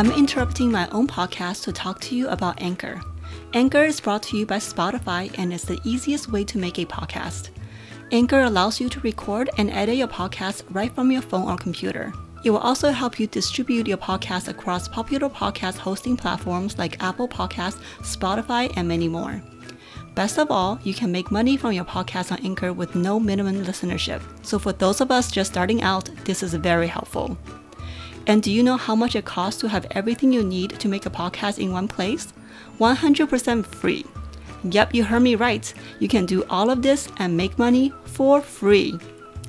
I'm interrupting my own podcast to talk to you about Anchor. Anchor is brought to you by Spotify and is the easiest way to make a podcast. Anchor allows you to record and edit your podcast right from your phone or computer. It will also help you distribute your podcast across popular podcast hosting platforms like Apple Podcasts, Spotify, and many more. Best of all, you can make money from your podcast on Anchor with no minimum listenership. So for those of us just starting out, this is very helpful. And do you know how much it costs to have everything you need to make a podcast in one place? 100% free. Yep, you heard me right. You can do all of this and make money for free.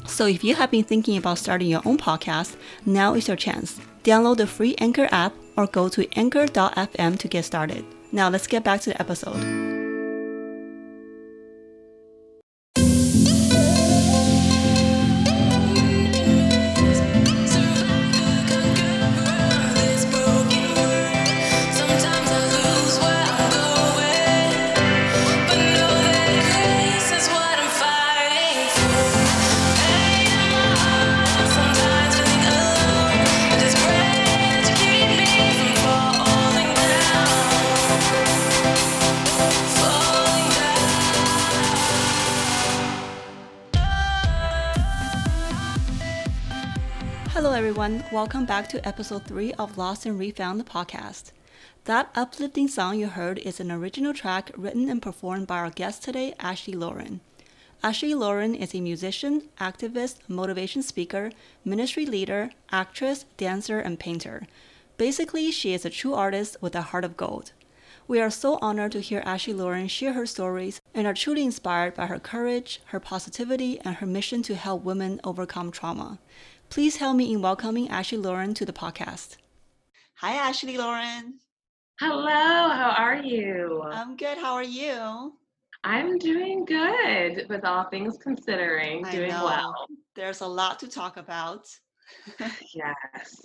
So if you have been thinking about starting your own podcast, now is your chance. Download the free Anchor app or go to anchor.fm to get started. Now let's get back to the episode. Everyone. Welcome back to episode 3 of Lost and Refound the podcast. That uplifting song you heard is an original track written and performed by our guest today, Ashley Lauren. Ashley Lauren is a musician, activist, motivation speaker, ministry leader, actress, dancer, and painter. Basically, she is a true artist with a heart of gold. We are so honored to hear Ashley Lauren share her stories and are truly inspired by her courage, her positivity, and her mission to help women overcome trauma. Please help me in welcoming Ashley Lauren to the podcast. Hi, Ashley Lauren. Hello, how are you? I'm good. How are you? I'm doing good with all things considering, I doing know. well. There's a lot to talk about. yes.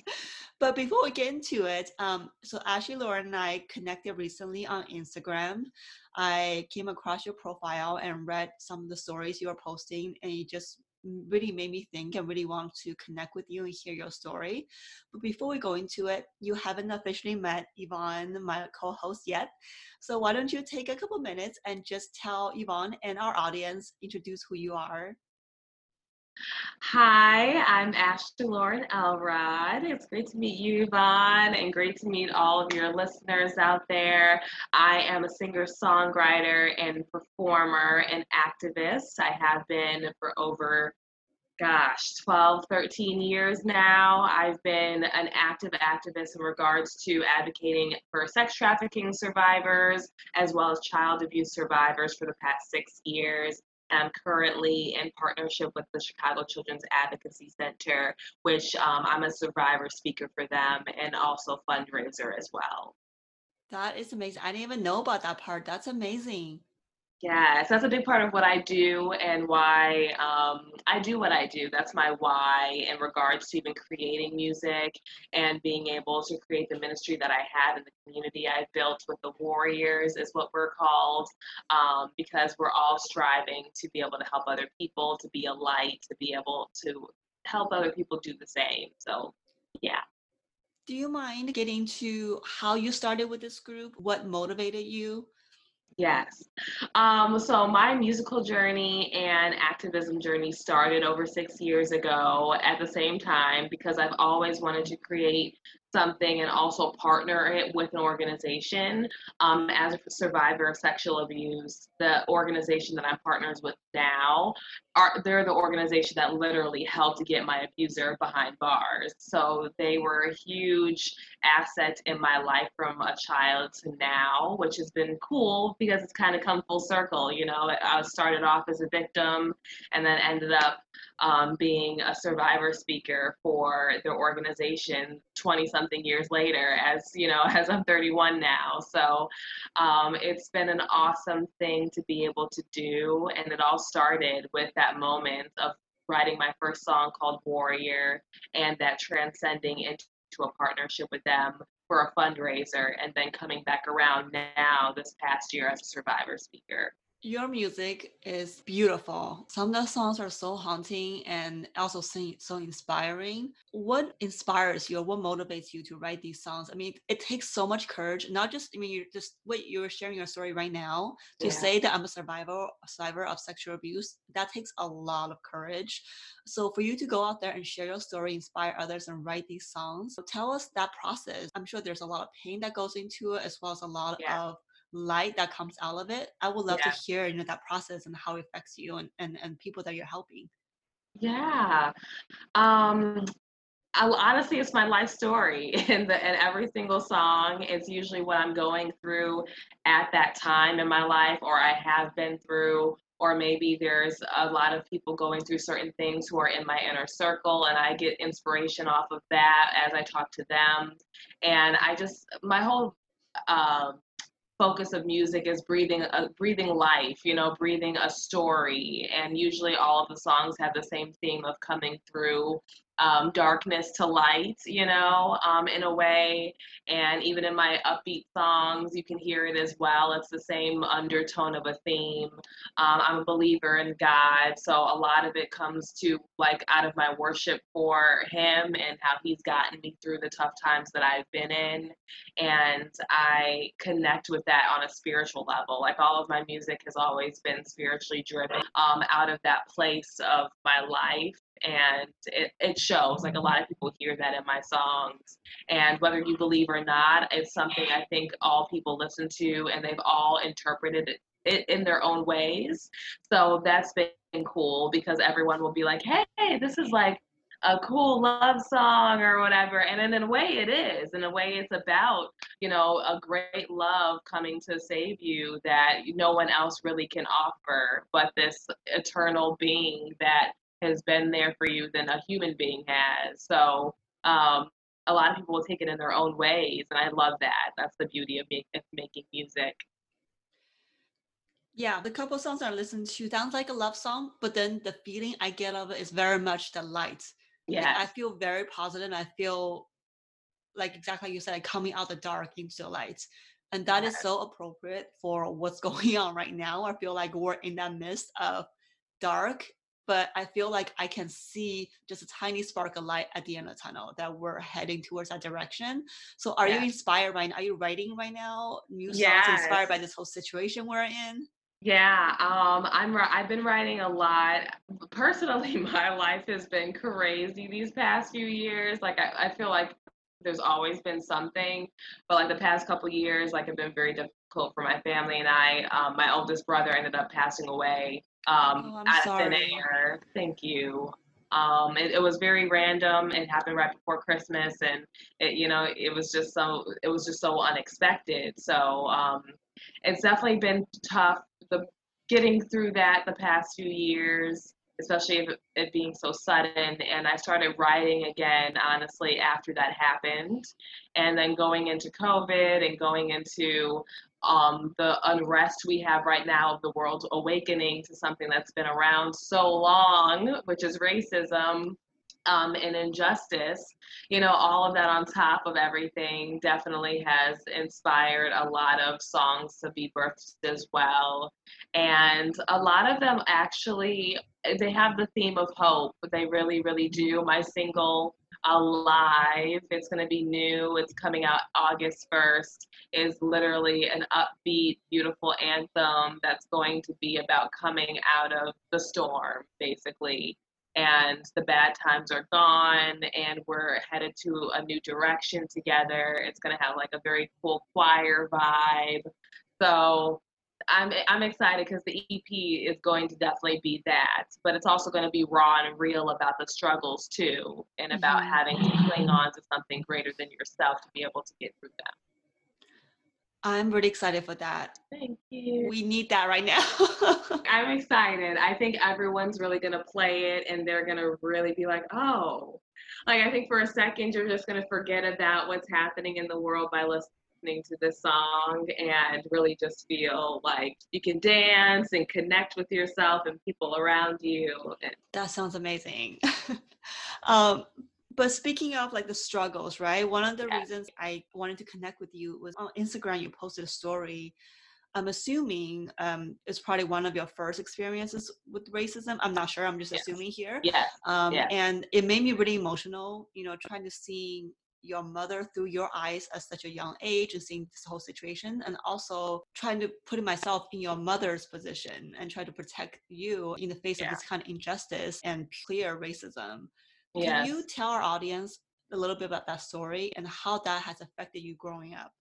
But before we get into it, um, so Ashley Lauren and I connected recently on Instagram. I came across your profile and read some of the stories you were posting, and it just really made me think and really want to connect with you and hear your story. But before we go into it, you haven't officially met Yvonne, my co-host yet. So why don't you take a couple minutes and just tell Yvonne and our audience, introduce who you are. Hi, I'm Ashley Lauren Elrod. It's great to meet you, Yvonne, and great to meet all of your listeners out there. I am a singer, songwriter, and performer and activist. I have been for over gosh, 12, 13 years now. I've been an active activist in regards to advocating for sex trafficking survivors as well as child abuse survivors for the past six years. I'm currently in partnership with the Chicago Children's Advocacy Center, which um, I'm a survivor speaker for them and also fundraiser as well. That is amazing. I didn't even know about that part. That's amazing. Yes, that's a big part of what I do and why um, I do what I do. That's my why in regards to even creating music and being able to create the ministry that I have in the community I built with the Warriors, is what we're called, um, because we're all striving to be able to help other people, to be a light, to be able to help other people do the same. So, yeah. Do you mind getting to how you started with this group? What motivated you? Yes. Um, so my musical journey and activism journey started over six years ago at the same time because I've always wanted to create something and also partner it with an organization. Um, as a survivor of sexual abuse, the organization that I'm partners with now, are they're the organization that literally helped get my abuser behind bars. So they were a huge asset in my life from a child to now, which has been cool because it's kind of come full circle. You know, I started off as a victim and then ended up um, being a survivor speaker for their organization 20 something years later as you know as i'm 31 now so um, it's been an awesome thing to be able to do and it all started with that moment of writing my first song called warrior and that transcending into a partnership with them for a fundraiser and then coming back around now this past year as a survivor speaker your music is beautiful. Some of the songs are so haunting and also so, so inspiring. What inspires you? What motivates you to write these songs? I mean, it takes so much courage. Not just I mean, you're just what you're sharing your story right now to yeah. say that I'm a survivor, a survivor of sexual abuse. That takes a lot of courage. So for you to go out there and share your story, inspire others, and write these songs, tell us that process. I'm sure there's a lot of pain that goes into it, as well as a lot yeah. of light that comes out of it i would love yeah. to hear you know that process and how it affects you and, and and people that you're helping. Yeah. Um I, honestly it's my life story and the and every single song. Is usually what i'm going through at that time in my life or i have been through or maybe there's a lot of people going through certain things who are in my inner circle and i get inspiration off of that as i talk to them. And i just my whole um, focus of music is breathing a breathing life you know breathing a story. And usually all of the songs have the same theme of coming through um, darkness to light, you know, um, in a way. And even in my upbeat songs, you can hear it as well. It's the same undertone of a theme. Um, I'm a believer in God, so a lot of it comes to like out of my worship for Him and how He's gotten me through the tough times that I've been in. And I connect with that on a spiritual level. Like all of my music has always been spiritually driven um, out of that place of my life and it, it shows like a lot of people hear that in my songs and whether you believe or not it's something i think all people listen to and they've all interpreted it, in their own ways. So that's been cool because everyone will be like hey this is like a cool love song or whatever and in a way it is. In a way it's about you know a great love coming to save you that no one else really can offer but this eternal being that has been there for you than a human being has. So um, a lot of people will take it in their own ways, and I love that. That's the beauty of, make, of making music. Yeah, the couple songs I listen to sounds like a love song, but then the feeling I get of it is very much the light. Yeah, like I feel very positive. I feel like exactly like you said, like coming out the dark into the light, and that yes. is so appropriate for what's going on right now. I feel like we're in that midst of dark but I feel like I can see just a tiny spark of light at the end of the tunnel that we're heading towards that direction. So are yes. you inspired now? Are you writing right now new songs yes. inspired by this whole situation we're in? Yeah, um, I'm. I've been writing a lot. Personally, my life has been crazy these past few years. Like I, I feel like there's always been something, but like the past couple years, like have been very difficult for my family and I. Um, my oldest brother ended up passing away um, oh, out sorry. thin air. Thank you. Um, it, it, was very random. It happened right before Christmas, and it, you know, it was just so it was just so unexpected. So um, it's definitely been tough. The getting through that the past few years, especially it, it being so sudden. And I started writing again, honestly, after that happened, and then going into COVID and going into um, the unrest we have right now of the world awakening to something that's been around so long, which is racism um, and injustice. You know, all of that on top of everything definitely has inspired a lot of songs to be birthed as well. And a lot of them actually, they have the theme of hope. They really, really do. My single alive. It's going to be new. It's coming out August 1st. Is literally an upbeat, beautiful anthem that's going to be about coming out of the storm, basically. And the bad times are gone, and we're headed to a new direction together. It's going to have like a very cool choir vibe. So I'm I'm excited because the EP is going to definitely be that, but it's also going to be raw and real about the struggles too, and about mm-hmm. having to cling on to something greater than yourself to be able to get through them. I'm really excited for that. Thank you. We need that right now. I'm excited. I think everyone's really going to play it and they're going to really be like, oh, like I think for a second you're just going to forget about what's happening in the world by listening listening to this song and really just feel like you can dance and connect with yourself and people around you. That sounds amazing. um, but speaking of like the struggles, right? One of the reasons I wanted to connect with you was on Instagram. You posted a story I'm assuming um, it's probably one of your first experiences with racism. I'm not sure. I'm just Yes. assuming here. Yes. Um, Yes. And it made me really emotional, you know, trying to see your mother through your eyes at such a young age and seeing this whole situation and also trying to put myself in your mother's position and try to protect you in the face Yeah. of this kind of injustice and clear racism. Can you tell our audience a little bit about that story and how that has affected you growing up?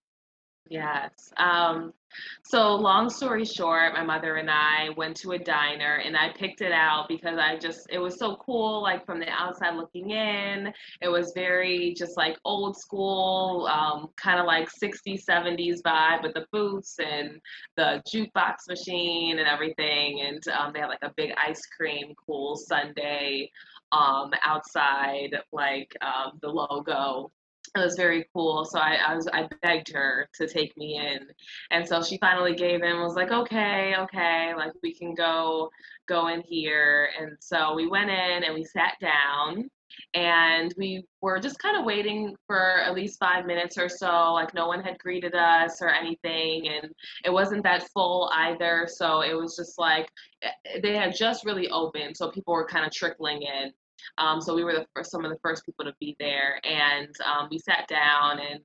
Yes. Um, so long story short, my mother and I went to a diner and I picked it out because I just it was so cool, like from the outside looking in. It was very just like old school, um, kind of like 60s, 70s vibe with the booths and the jukebox machine and everything. And um, they had like a big ice cream cool sundae um, outside, like um, the logo it was very cool. So I, I was I begged her to take me in, and so she finally gave in. Was like, okay, okay, like we can go go in here. And so we went in and we sat down, and we were just kind of waiting for at least five minutes or so. Like no one had greeted us or anything, and it wasn't that full either. So it was just like eh, they had just really opened, so people were kind of trickling in. Um, so we were the first, some of the first people to be there, and um, we sat down. And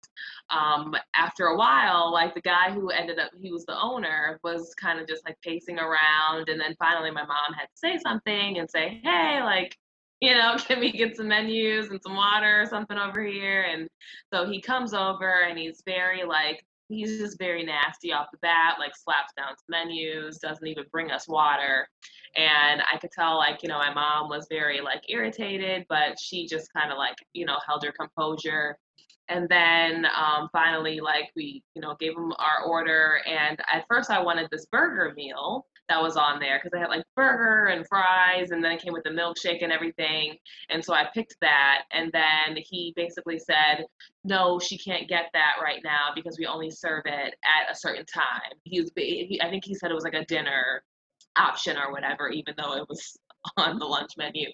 um, after a while, like the guy who ended up, he was the owner, was kind of just like pacing around. And then finally, my mom had to say something and say, "Hey, like." You know, can we get some menus and some water or something over here? And so he comes over and he's very like he's just very nasty off the bat, like slaps down menus, doesn't even bring us water. And I could tell, like, you know, my mom was very, like, irritated, but she just kind of, like, you know, held her composure. And then um, finally, like, we, you know, gave him our order. And at first, I wanted this burger meal that was on there because I had like burger and fries, and then it came with the milkshake and everything. And so I picked that. And then he basically said, no, she can't get that right now because we only serve it at a certain time. He was, I think he said it was like a dinner option or whatever, even though it was on the lunch menu.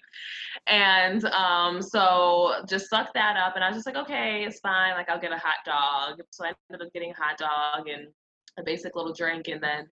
And um, so just sucked that up, and I was just like, okay, it's fine. Like I'll get a hot dog. So I ended up getting a hot dog and a basic little drink, and then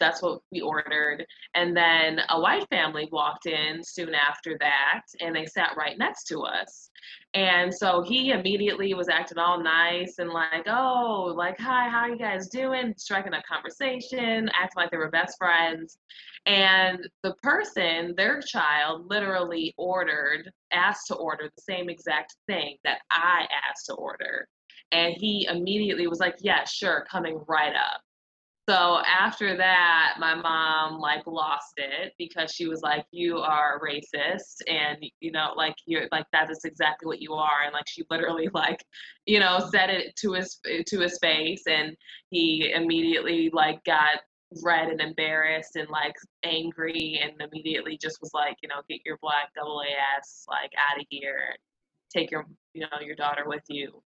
that's what we ordered. And then a white family walked in soon after that, and they sat right next to us. And so he immediately was acting all nice and like, oh, like, hi, how you guys doing? Striking a conversation, acting like they were best friends. And the person, their child, literally ordered, asked to order the same exact thing that I asked to order. And he immediately was like, yeah, sure, coming right up. So after that, my mom like lost it because she was like, "You are racist," and you know, like you're like that is exactly what you are, and like she literally like, you know, said it to his to his face, and he immediately like got red and embarrassed and like angry, and immediately just was like, you know, get your black double ass like out of here, take your you know your daughter with you.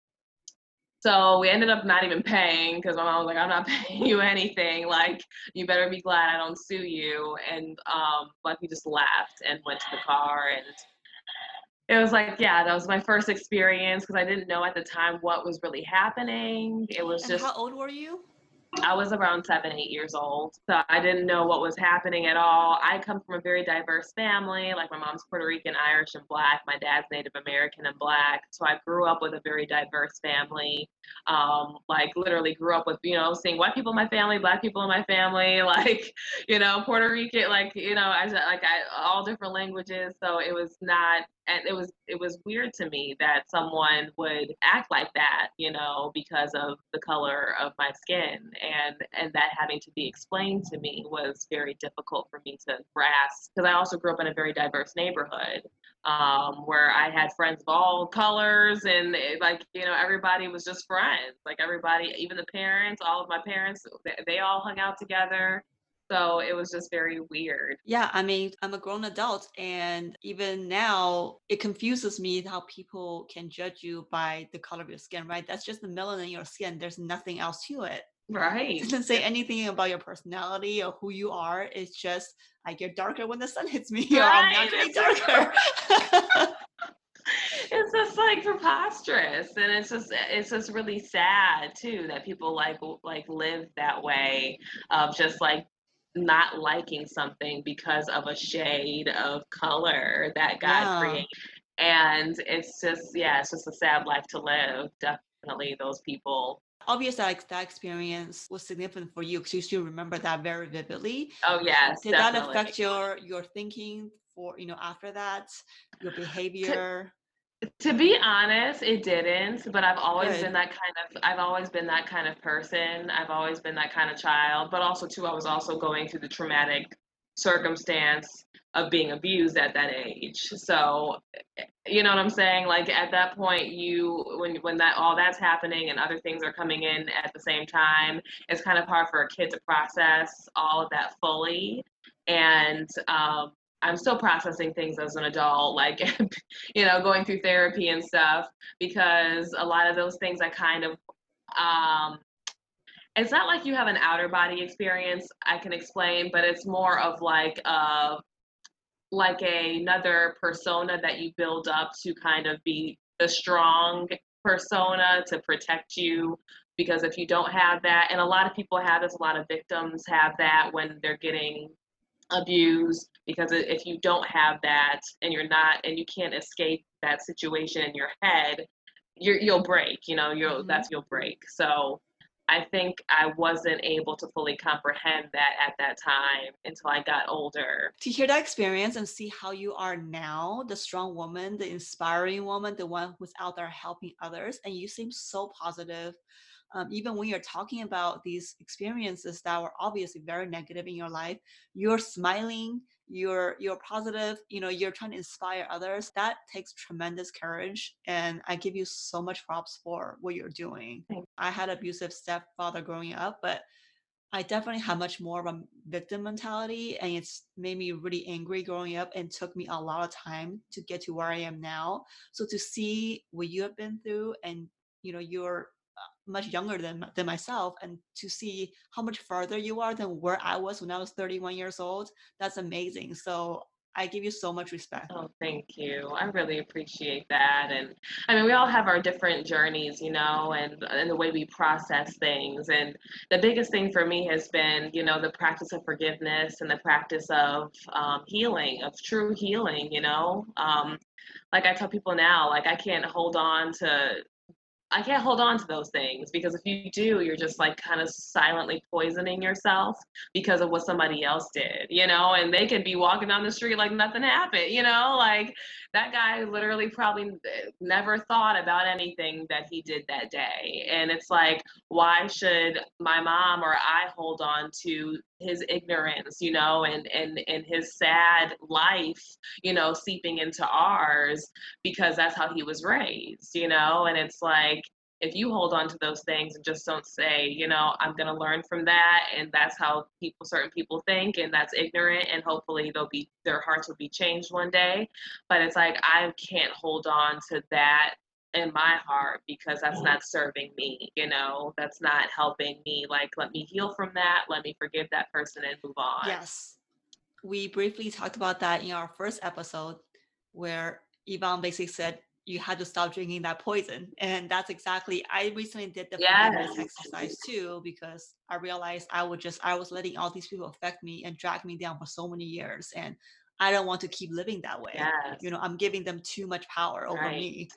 So we ended up not even paying because my mom was like, I'm not paying you anything. Like, you better be glad I don't sue you. And um, like we just laughed and went to the car and it was like, yeah, that was my first experience because I didn't know at the time what was really happening. It was And just how old were you? I was around seven, eight years old. So I didn't know what was happening at all. I come from a very diverse family. Like my mom's Puerto Rican, Irish, and black. My dad's Native American and black. So I grew up with a very diverse family. Um, like literally grew up with, you know, seeing white people in my family, black people in my family, like, you know, Puerto Rican, like, you know, I like I all different languages. So it was not and it was it was weird to me that someone would act like that you know because of the color of my skin and and that having to be explained to me was very difficult for me to grasp because i also grew up in a very diverse neighborhood um, where i had friends of all colors and it, like you know everybody was just friends like everybody even the parents all of my parents they, they all hung out together so it was just very weird Yeah, I mean, I'm a grown adult, and even now, it confuses me how people can judge you by the color of your skin, right? That's just the melanin in your skin. There's nothing else to it. Right It doesn't say anything about your personality or who you are. It's just I get darker when the sun hits me, or I'm Right, naturally darker. it's just like like preposterous and it's just eh, it's just really sad too that people like like live that way of just like not liking something because of a shade of color that God yeah. created. And it's just, yeah, it's just a sad life to live. Definitely those people. Obviously, like that experience was significant for you because you still remember that very vividly. Oh yes. Did definitely. that affect your your thinking for you know after that, your behavior? to be honest it didn't but i've always Good. been that kind of i've always been that kind of person i've always been that kind of child but also too i was also going through the traumatic circumstance of being abused at that age. So you know what i'm saying? Like at that point you when when that all that's happening and other things are coming in at the same time it's kind of hard for a kid to process all of that fully. And um, I'm still processing things as an adult, like, you know, going through therapy and stuff, because a lot of those things I kind of, um, it's not like you have an outer body experience I can explain, but it's more of like, a like a, another persona that you build up to kind of be the strong persona to protect you because if you don't have that and a lot of people have this a lot of victims have that when they're getting abused because if you don't have that and you're not and you can't escape that situation in your head you you'll break you know you'll mm-hmm. that's you'll break so i think i wasn't able to fully comprehend that at that time until i got older. To hear that experience and see how you are now the strong woman the inspiring woman the one who's out there helping others and you seem so positive um, even when you're talking about these experiences that were obviously very negative in your life you're smiling you're you're positive you know you're trying to inspire others that takes tremendous courage and i give you so much props for what you're doing i had abusive stepfather growing up but I definitely had much more of a victim mentality and it's made me really angry growing up and took me a lot of time to get to where I am now. So to see what you have been through and you know you're much younger than than myself and to see how much further you are than where I was when I was 31 years old that's amazing so I give you so much respect. Oh, thank you. I really appreciate that. And I mean, we all have our different journeys, you know, and and the way we process things. And the biggest thing for me has been, you know, the practice of forgiveness and the practice of um, healing, of true healing. You know, um, like I tell people now, like I can't hold on to I can't hold on to those things because if you do, you're just like kind of silently poisoning yourself because of what somebody else did, you know, and they could be walking down the street like nothing happened, you know, like that guy literally probably uh, never thought about anything that he did that day. And it's like, why should my mom or I hold on to his ignorance, you know, and and and his sad life, you know, seeping into ours because that's how he was raised, you know, and it's like if you hold on to those things and just don't say, you know, I'm going to learn from that and that's how people certain people think and that's ignorant and hopefully they'll be their hearts will be changed one day, but it's like I can't hold on to that in my heart because that's not serving me, you know, that's not helping me. Like, let me heal from that, let me forgive that person and move on. Yes. We briefly talked about that in our first episode where Yvonne basically said you had to stop drinking that poison. And that's exactly I recently did the yes. exercise too because I realized I would just I was letting all these people affect me and drag me down for so many years. And I don't want to keep living that way. Yes. You know, I'm giving them too much power over right. me.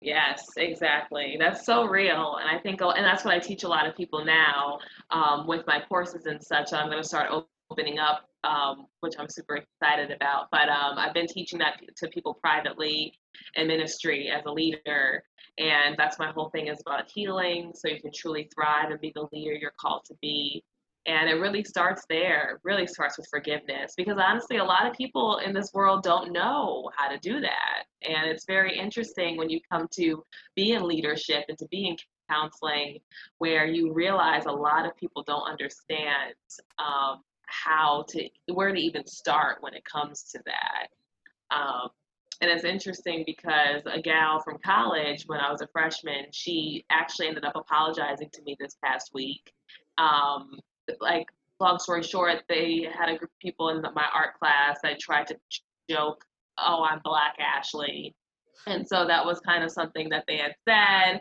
Yes, exactly. That's so real. And I think, and that's what I teach a lot of people now um, with my courses and such. I'm going to start opening up, um, which I'm super excited about. But um, I've been teaching that to people privately in ministry as a leader. And that's my whole thing is about healing so you can truly thrive and be the leader you're called to be. And it really starts there, really starts with forgiveness because honestly, a lot of people in this world don't know how to do that. And it's very interesting when you come to be in leadership and to be in counseling where you realize a lot of people don't understand um, how to, where to even start when it comes to that. Um, and it's interesting because a gal from college, when I was a freshman, she actually ended up apologizing to me this past week. Um, like long story short, they had a group of people in the, my art class that tried to joke, "Oh, I'm Black Ashley," And so that was kind of something that they had said.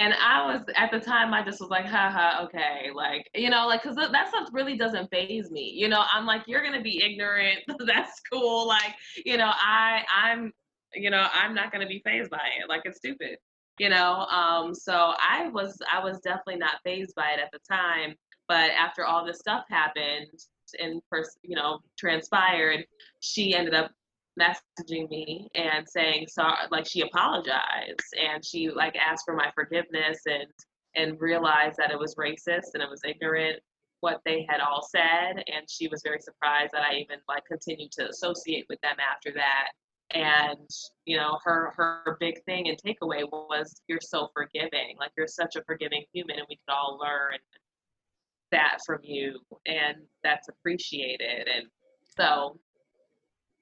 And I was, at the time, I just was like, haha, okay. Like, you know, like, cause that stuff really doesn't faze me. You know, I'm like, you're going to be ignorant. That's cool. Like, you know, I, I'm, you know, I'm not going to be fazed by it. Like, it's stupid, you know? Um, so I was, I was definitely not fazed by it at the time. But after all this stuff happened and first, you know, transpired, she ended up messaging me and saying sorry like she apologized and she like asked for my forgiveness and and realized that it was racist and it was ignorant what they had all said. And she was very surprised that I even like continued to associate with them after that. And you know her her big thing and takeaway was you're so forgiving. Like you're such a forgiving human and we could all learn that from you and that's appreciated. And so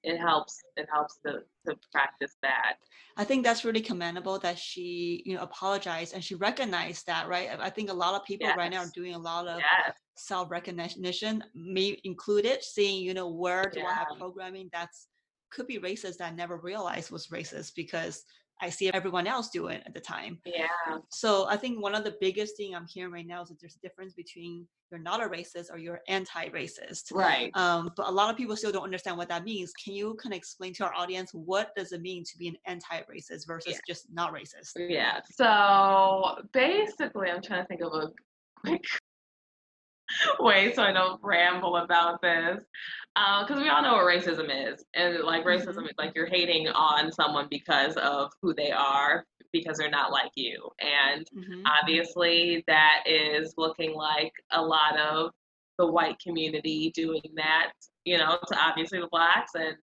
it helps it helps to to practice that i think that's really commendable that she you know apologized and she recognized that right i think a lot of people yes. right now are doing a lot of yes. self-recognition me included seeing you know where do yeah. i have programming that's could be racist that I never realized was racist because I see everyone else do it at the time. Yeah. So I think one of the biggest thing I'm hearing right now is that there's a difference between you're not a racist or you're anti-racist. Right. Um, but a lot of people still don't understand what that means. Can you kind of explain to our audience what does it mean to be an anti-racist versus yeah. just not racist? Yeah. So basically, I'm trying to think of a quick way so I don't ramble about this. Because uh, we all know what racism is. And like racism mm-hmm. is like you're hating on someone because of who they are, because they're not like you. And mm-hmm. obviously, that is looking like a lot of the white community doing that, you know, to obviously the blacks and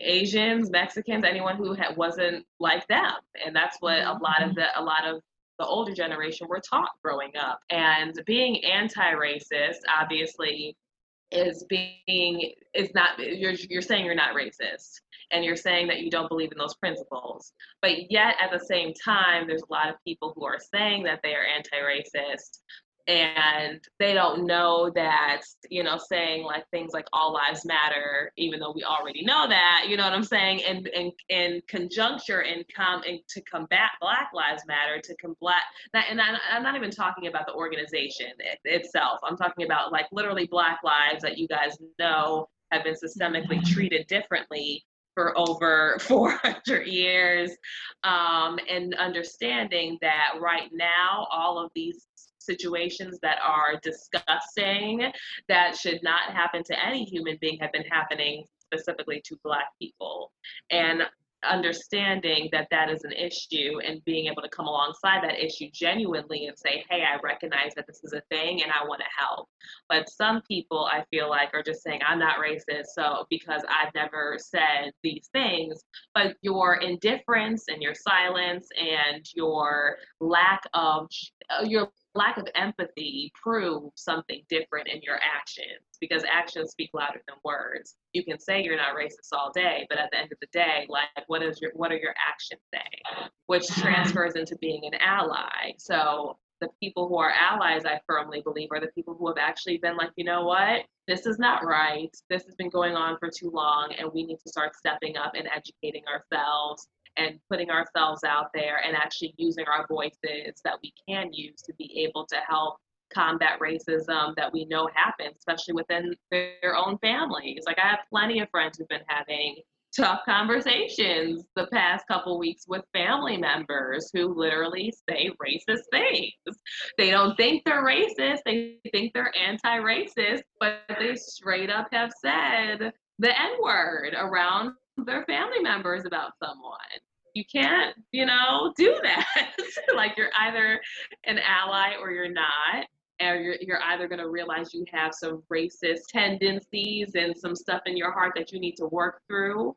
Asians, Mexicans, anyone who ha- wasn't like them. And that's what a lot of mm-hmm. the a lot of the older generation were taught growing up. And being anti-racist, obviously, is being is not you're you're saying you're not racist and you're saying that you don't believe in those principles but yet at the same time there's a lot of people who are saying that they are anti-racist and they don't know that you know saying like things like all lives matter even though we already know that you know what i'm saying? And in, in, in conjuncture and come and to combat black lives matter to combat that and I, i'm not even talking about the organization it, itself. I'm talking about like literally black lives that you guys know have been systemically treated differently for over 400 years um, and understanding that right now all of these situations that are disgusting that should not happen to any human being have been happening specifically to black people. And understanding that that is an issue and being able to come alongside that issue genuinely and say hey i recognize that this is a thing and i want to help. But some people i feel like are just saying i'm not racist so because i've never said these things. But your indifference and your silence and your lack of uh, your lack of empathy prove something different in your actions because actions speak louder than words. You can say you're not racist all day, but at the end of the day, like what is your what are your actions saying? Which transfers into being an ally. So the people who are allies, I firmly believe, are the people who have actually been like, you know what, this is not right. This has been going on for too long, and we need to start stepping up and educating ourselves and putting ourselves out there and actually using our voices that we can use to be able to help combat racism that we know happens, especially within their own families. Like I have plenty of friends who've been having tough conversations the past couple weeks with family members who literally say racist things. They don't think they're racist, they think they're anti racist, but they straight up have said the N word around their family members about someone. You can't, you know, do that. like you're either an ally or you're not. Or you're, you're either going to realize you have some racist tendencies and some stuff in your heart that you need to work through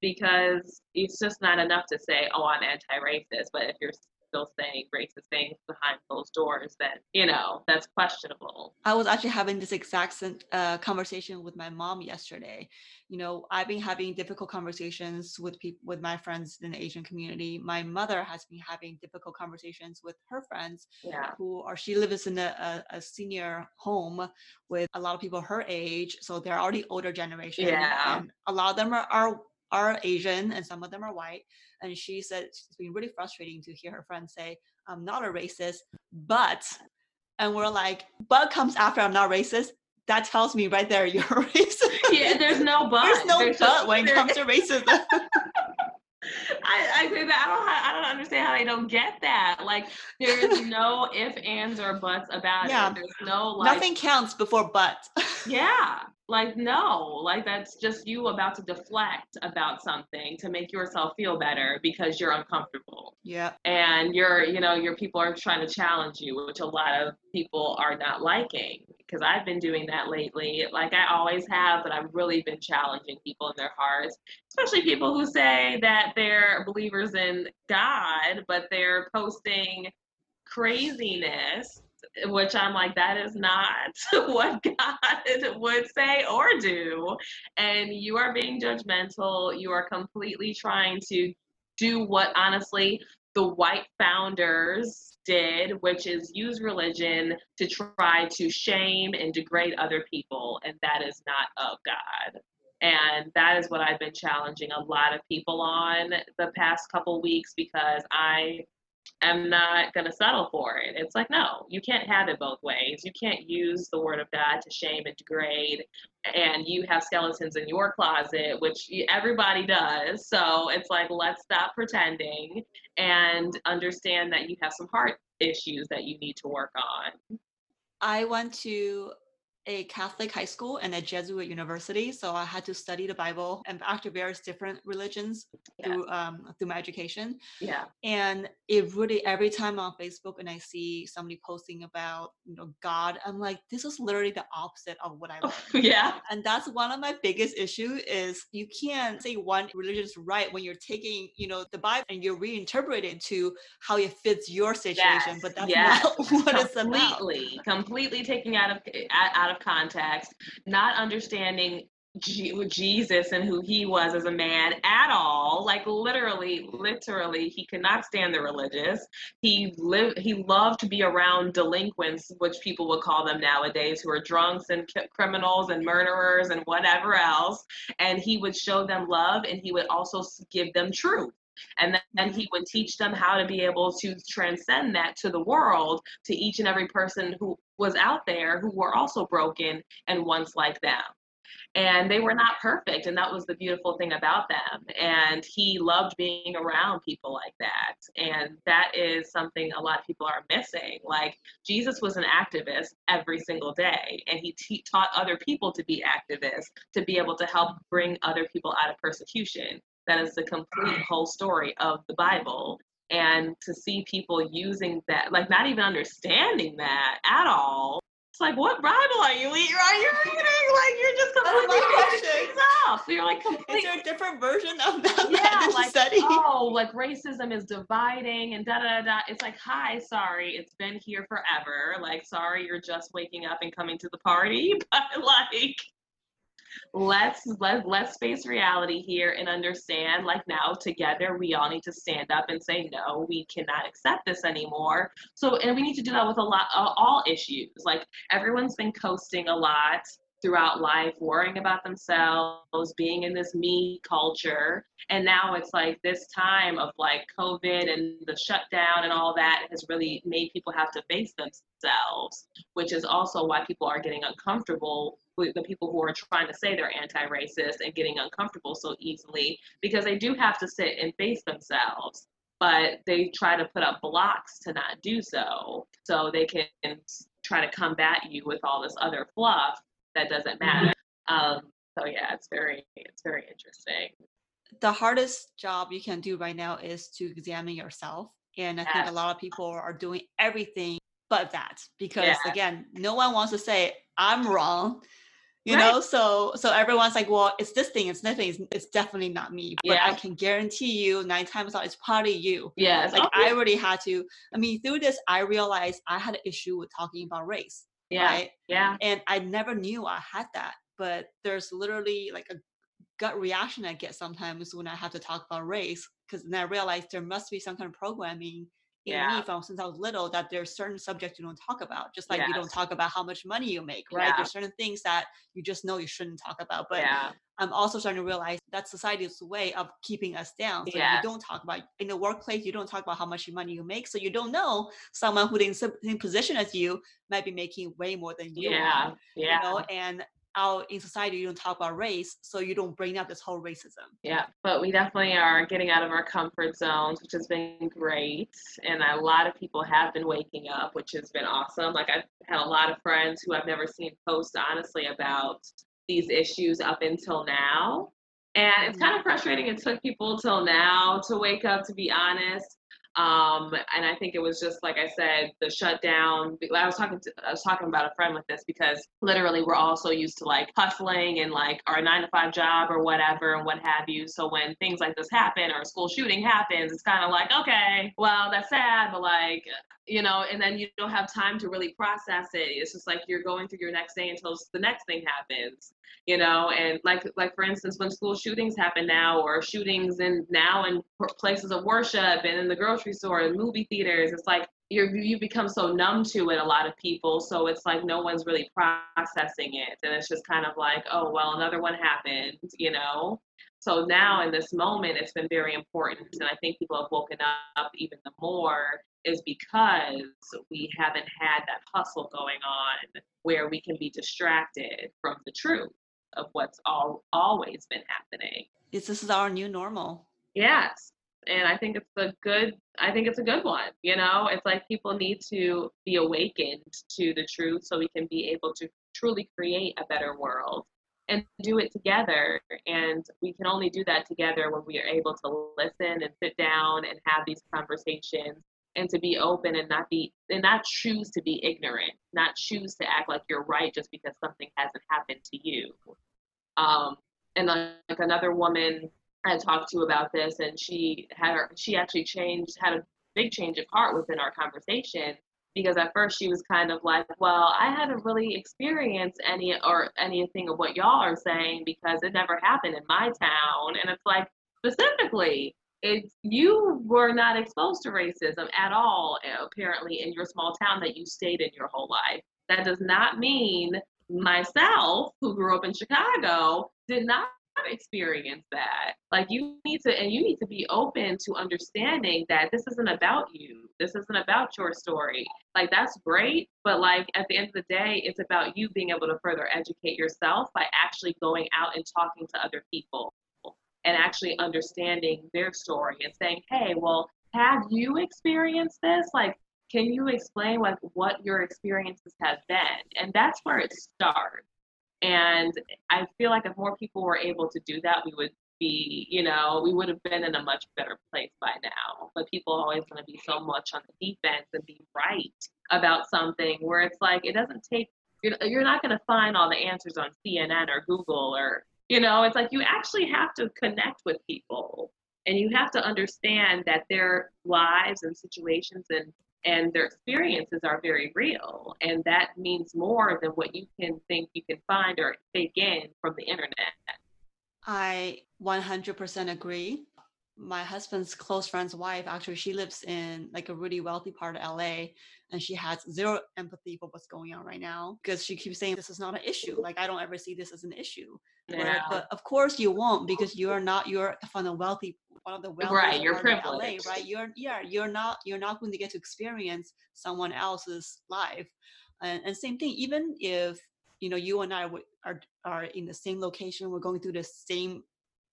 because it's just not enough to say, oh, I'm anti racist. But if you're still saying racist things behind closed doors, then you know that's questionable. I was actually having this exact uh, conversation with my mom yesterday. You know, I've been having difficult conversations with people with my friends in the Asian community. My mother has been having difficult conversations with her friends yeah. who are she lives in a, a, a, senior home with a lot of people her age, so they're already older generation. Yeah. And a lot of them are, are are Asian and some of them are white. And she said it's been really frustrating to hear her friends say, I'm not a racist, but, and we're like, but comes after I'm not racist. That tells me right there you're racist. Yeah, there's no but. There's no There's but when it comes to racism. I, I agree that I don't I don't understand how they don't get that. Like there's no if, ands, or buts about Yeah. it. There's no like Nothing counts before but. Yeah, like no, like that's just you about to deflect about something to make yourself feel better because you're uncomfortable. yeah. And you're, you know, your people are trying to challenge you, which a lot of people are not liking. Because I've been doing that lately, like I always have, but I've really been challenging people in their hearts, especially people who say that they're believers in God, but they're posting craziness which I'm like, that is not what God would say or do. And you are being judgmental. You are completely trying to do what honestly the white founders did, which is use religion to try to shame and degrade other people. And that is not of God. And that is what I've been challenging a lot of people on the past couple weeks because I am not going to settle for it. It's like, no, you can't have it both ways. You can't use the word of God to shame and degrade, and you have skeletons in your closet, which everybody does. So it's like, let's stop pretending and understand that you have some heart issues that you need to work on. I want to a Catholic high school and a Jesuit university, so I had to study the Bible and actually various different religions Yeah. through um, through my education. Yeah. And it really every time on Facebook and I see somebody posting about you know God, I'm like, this is literally the opposite of what I learned. yeah. and that's one of my biggest issue is you can't say one religion is right when you're taking you know the bible and you reinterpret it to how it fits your situation Yes, but that's yes, not what it's about completely, completely taking out of out out of context, not understanding Je- Jesus and who he was as a man at all. Like literally, literally, he could not stand the religious. He lived. He loved to be around delinquents, which people would call them nowadays, who are drunks and c- criminals and murderers and whatever else. And he would show them love, and he would also give them truth. And then he would teach them how to be able to transcend that to the world, to each and every person who was out there who were also broken and once like them. And they were not perfect, and that was the beautiful thing about them. And he loved being around people like that. And that is something a lot of people are missing. Like, Jesus was an activist every single day, and he te- taught other people to be activists, to be able to help bring other people out of persecution. That is the complete whole story of the Bible. And to see people using that, like not even understanding that at all. It's like, what Bible are you reading? Are you reading? Like you're just completely making things up. You're like is there a different version of that yeah, that like study oh, like racism is dividing and da da da da. It's like, hi, sorry, it's been here forever. Like, sorry, you're just waking up and coming to the party, but like, let's let let's face reality here and understand. Like now, together, we all need to stand up and say, no, we cannot accept this anymore. So, and we need to do that with a lot, uh, all issues. Like everyone's been coasting a lot throughout life, worrying about themselves, being in this me culture. And now it's like this time of like COVID and the shutdown and all that has really made people have to face themselves, which is also why people are getting uncomfortable with the people who are trying to say they're anti racist and getting uncomfortable so easily because they do have to sit and face themselves. But they try to put up blocks to not do so, so they can try to combat you with all this other fluff that doesn't matter. Um, so yeah, it's very it's very interesting. the hardest job you can do right now is to examine yourself and i think a lot of people are doing everything but that because Yes. again no one wants to say i'm wrong you Right. know so so everyone's like well it's this thing it's nothing it's, it's definitely not me but i can guarantee you nine times out it's probably you Yeah, like Oh, i already had to i mean through this i realized i had an issue with talking about race yeah. right Yeah. and I never knew I had that. But there's literally like a gut reaction I get sometimes when I have to talk about race, because then I realize there must be some kind of programming in Yeah. me from since I was little that there's certain subjects you don't talk about, just like you don't talk about how much money you make, right? Yeah. There's certain things that you just know you shouldn't talk about. But Yeah. I'm also starting to realize that society's way of keeping us down. So Yes. you don't talk about in the workplace, you don't talk about how much money you make. So you don't know someone who's in the same position as you might be making way more than you Yeah. are. Yeah. You know, and out in society you don't talk about race, so you don't bring up this whole racism. Yeah, but we definitely are getting out of our comfort zones, which has been great. And a lot of people have been waking up, which has been awesome. Like I've had a lot of friends who I've never seen post honestly about these issues up until now. And it's mm-hmm. kind of frustrating it took people till now to wake up, to be honest. Um, and I think it was just like I said, the shutdown. I was talking to I was talking about a friend with this because literally we're all so used to like hustling and like our nine to five job or whatever and what have you. So when things like this happen or a school shooting happens, it's kind of like, okay, well that's sad, but like you know, and then you don't have time to really process it. It's just like you're going through your next day until the next thing happens you know and like like for instance when school shootings happen now or shootings in now in places of worship and in the grocery store and movie theaters it's like you're you become so numb to it a lot of people. So it's like no one's really processing it. And it's just kind of like oh well another one happened you know so now in this moment it's been very important and i think people have woken up even the more is because we haven't had that hustle going on where we can be distracted from the truth of what's all always been happening. It's, this is our new normal. Yes. And I think it's a good I think it's a good one. You know, it's like people need to be awakened to the truth so we can be able to truly create a better world and do it together. And we can only do that together when we are able to listen and sit down and have these conversations and to be open and not be and not choose to be ignorant, not choose to act like you're right just because something hasn't happened to you. Um, and like another woman I talked to about this, and she had her, she actually changed, had a big change of heart within our conversation because at first she was kind of like, well, I haven't really experienced any or anything of what y'all are saying because it never happened in my town, and it's like specifically. It's you were not exposed to racism at all, apparently, in your small town that you stayed in your whole life. That does not mean myself, who grew up in Chicago, did not experience that. Like you need to, and you need to be open to understanding that this isn't about you. This isn't about your story. Like that's great, but like at the end of the day, it's about you being able to further educate yourself by actually going out and talking to other people and actually understanding their story and saying, hey, well, have you experienced this? Like, can you explain like what your experiences have been and that's where it starts and i feel like if more people were able to do that we would be you know we would have been in a much better place by now. But people always want to be so much on the defense and be right about something where it's like it doesn't take you're, you're not going to find all the answers on cnn or google or you know it's like you actually have to connect with people. And you have to understand that their lives and situations and and their experiences are very real. And that means more than what you can think you can find or take in from the internet. I 100% agree. My husband's close friend's wife actually she lives in like a really wealthy part of la and she has zero empathy for what's going on right now because she keeps saying this is not an issue like i don't ever see this as an issue yeah. but of course you won't because you're not you're from the wealthy one of the wealthy right you're privileged LA, right you're yeah you're not you're not going to get to experience someone else's life and, and same thing even if you know you and i are are in the same location we're going through the same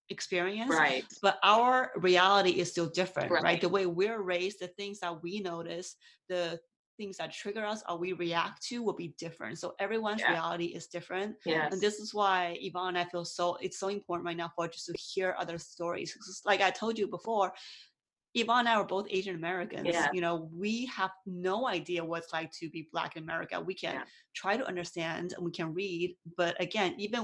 experience right but our reality is still different right. Right. the way we're raised the things that we notice the things that trigger us or we react to will be different so everyone's Yeah. reality is different yes and this is why Yvonne I feel so it's so important right now for just to hear other stories. Like I told you before, Yvonne and I are both Asian Americans. Yeah. You know, we have no idea what it's like to be black in America. We can Yeah. try to understand and we can read, but again, even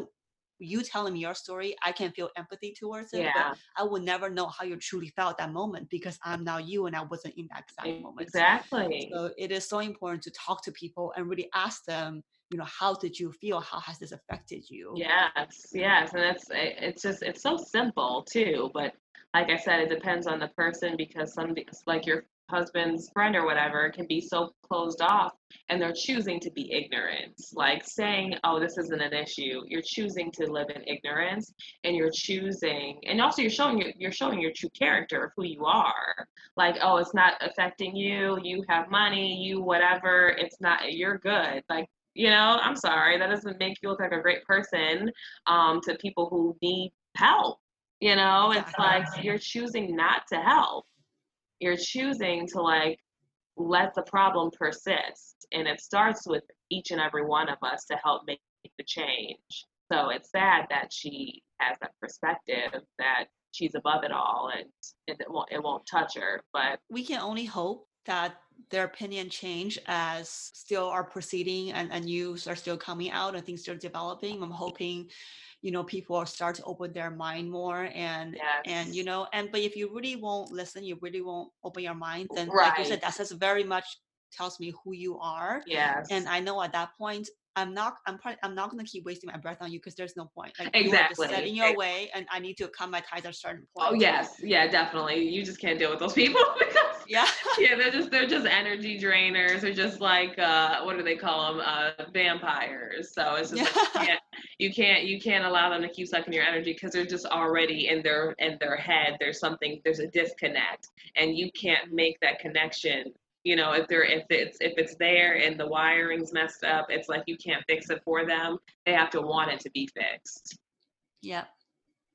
you telling me your story, I can feel empathy towards it. yeah But I will never know how you truly felt that moment because I'm now you and I wasn't in that exact moment. exactly So it is so important to talk to people and really ask them, you know, how did you feel? How has this affected you? Yes, yes, and it's eh, it's just it's so simple too. But like I said, it depends on the person because some like your husband's friend or whatever can be so closed off and they're choosing to be ignorant. Like saying oh this isn't an issue. You're choosing to live in ignorance and you're choosing and also you're showing your, you're showing your true character of who you are. Like oh it's not affecting you. You have money. You whatever. It's not you're good. Like you know i'm sorry. That doesn't make you look like a great person um, to people who need help. You know it's like you're choosing not to help you're choosing to like let the problem persist and it starts with each and every one of us to help make the change. So it's sad that she has that perspective that she's above it all and it won't it won't touch her but we can only hope that their opinion change as still are proceeding and, and news are still coming out and things are developing. I'm hoping you know people will start to open their mind more and yes. and you know and but if you really won't listen you really won't open your mind then right. like you said that says very much tells me who you are yes and i know at that point I'm not I'm probably I'm not gonna keep wasting my breath on you because there's no point. Like exactly. you are setting your way and I need to cut my ties at a certain point. Oh yes, yeah, definitely. You just can't deal with those people because yeah, yeah, they're just they're just energy drainers. They're just like uh, what do they call them? Uh, vampires. So it's just yeah. like you, can't, you can't you can't allow them to keep sucking your energy because they're just already in their in their head. There's something there's a disconnect, and you can't make that connection you know if they're if it's if it's there and the wiring's messed up it's like you can't fix it for them they have to want it to be fixed yeah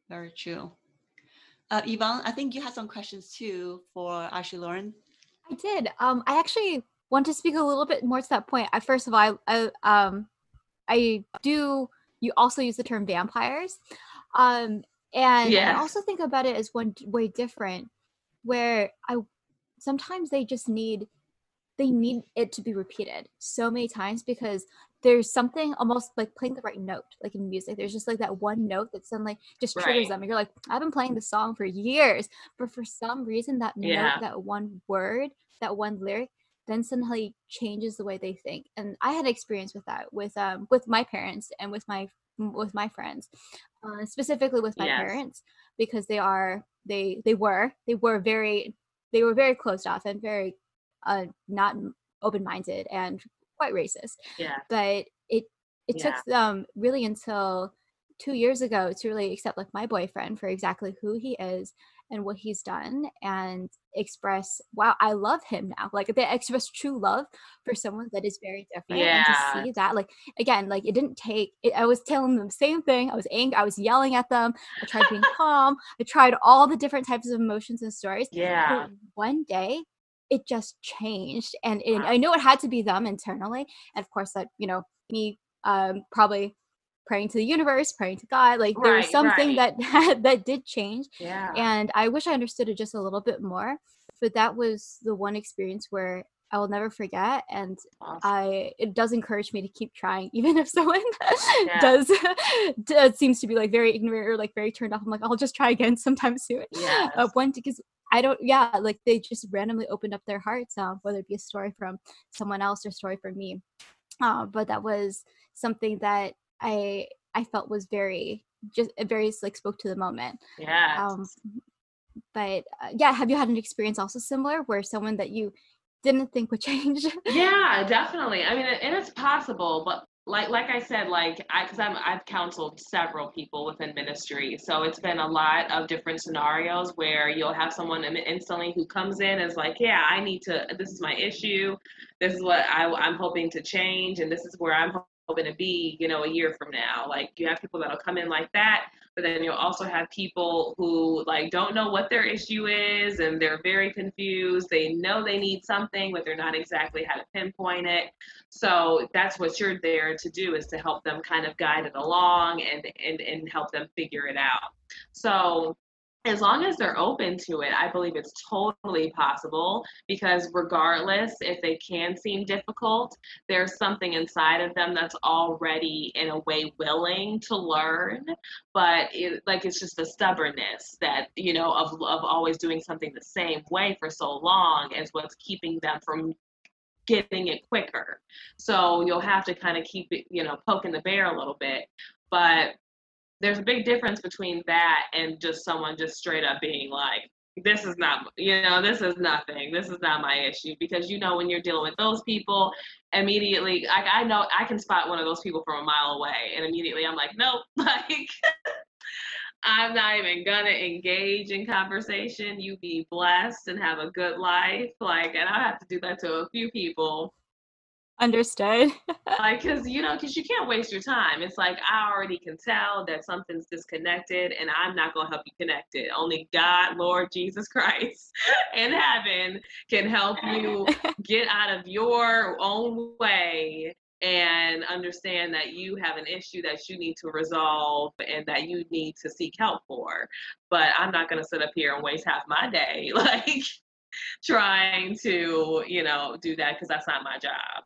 very true uh, Yvonne, I think you had some questions too for Ashley Lauren. I did. Um, I actually want to speak a little bit more to that point. I, first of all, I, I, um, I do. You also use the term vampires, um, and yes. I also think about it as one way different, where I sometimes they just need they need it to be repeated so many times because there's something almost like playing the right note like in music there's just like that one note that suddenly just triggers right. them and you're like i've been playing this song for years but for some reason that yeah. note that one word that one lyric then suddenly changes the way they think and i had experience with that with um with my parents and with my with my friends uh, specifically with my yes. parents because they are they they were they were very they were very closed off and very uh, not open-minded and quite racist. Yeah. But it it yeah. took them really until two years ago to really accept like my boyfriend for exactly who he is and what he's done and express wow i love him now like they express true love for someone that is very different yeah. and to see that like again like it didn't take it, i was telling them the same thing i was angry i was yelling at them i tried being calm i tried all the different types of emotions and stories yeah but one day it just changed and, and i know it had to be them internally and of course that you know me um probably praying to the universe praying to god like there was something right. that that did change yeah and i wish i understood it just a little bit more but that was the one experience where I will never forget. And awesome. I it does encourage me to keep trying, even if someone yeah. does, does seems to be like very ignorant or like very turned off. I'm like, I'll just try again sometime soon. Yeah. Uh, one because I don't, yeah, like they just randomly opened up their hearts, uh, whether it be a story from someone else or story from me. Uh, but that was something that I I felt was very just very like spoke to the moment. Yeah. Um, but uh, yeah, have you had an experience also similar where someone that you didn't think would change? yeah, definitely. I mean, and it's possible, but like like I said, like I because I'm I've counseled several people within ministry, so it's been a lot of different scenarios where you'll have someone instantly who comes in as like, yeah, I need to. This is my issue. This is what I, I'm hoping to change, and this is where I'm hoping to be. You know, a year from now. Like you have people that'll come in like that, but then you'll also have people who like don't know what their issue is and they're very confused they know they need something but they're not exactly how to pinpoint it so that's what you're there to do is to help them kind of guide it along and and, and help them figure it out so as long as they're open to it, I believe it's totally possible because, regardless if they can seem difficult, there's something inside of them that's already, in a way, willing to learn. But it, like it's just the stubbornness that, you know, of, of always doing something the same way for so long is what's keeping them from getting it quicker. So you'll have to kind of keep it, you know, poking the bear a little bit. But there's a big difference between that and just someone just straight up being like this is not, you know, this is nothing. This is not my issue because you know when you're dealing with those people, immediately, I, I know I can spot one of those people from a mile away, and immediately I'm like, nope, like. I'm not even gonna engage in conversation. You be blessed and have a good life. Like, and I have to do that to a few people Understood. like, cause you know, cause you can't waste your time. It's like I already can tell that something's disconnected, and I'm not gonna help you connect it. Only God, Lord Jesus Christ, in heaven can help you get out of your own way and understand that you have an issue that you need to resolve and that you need to seek help for. But I'm not gonna sit up here and waste half my day like trying to, you know, do that because that's not my job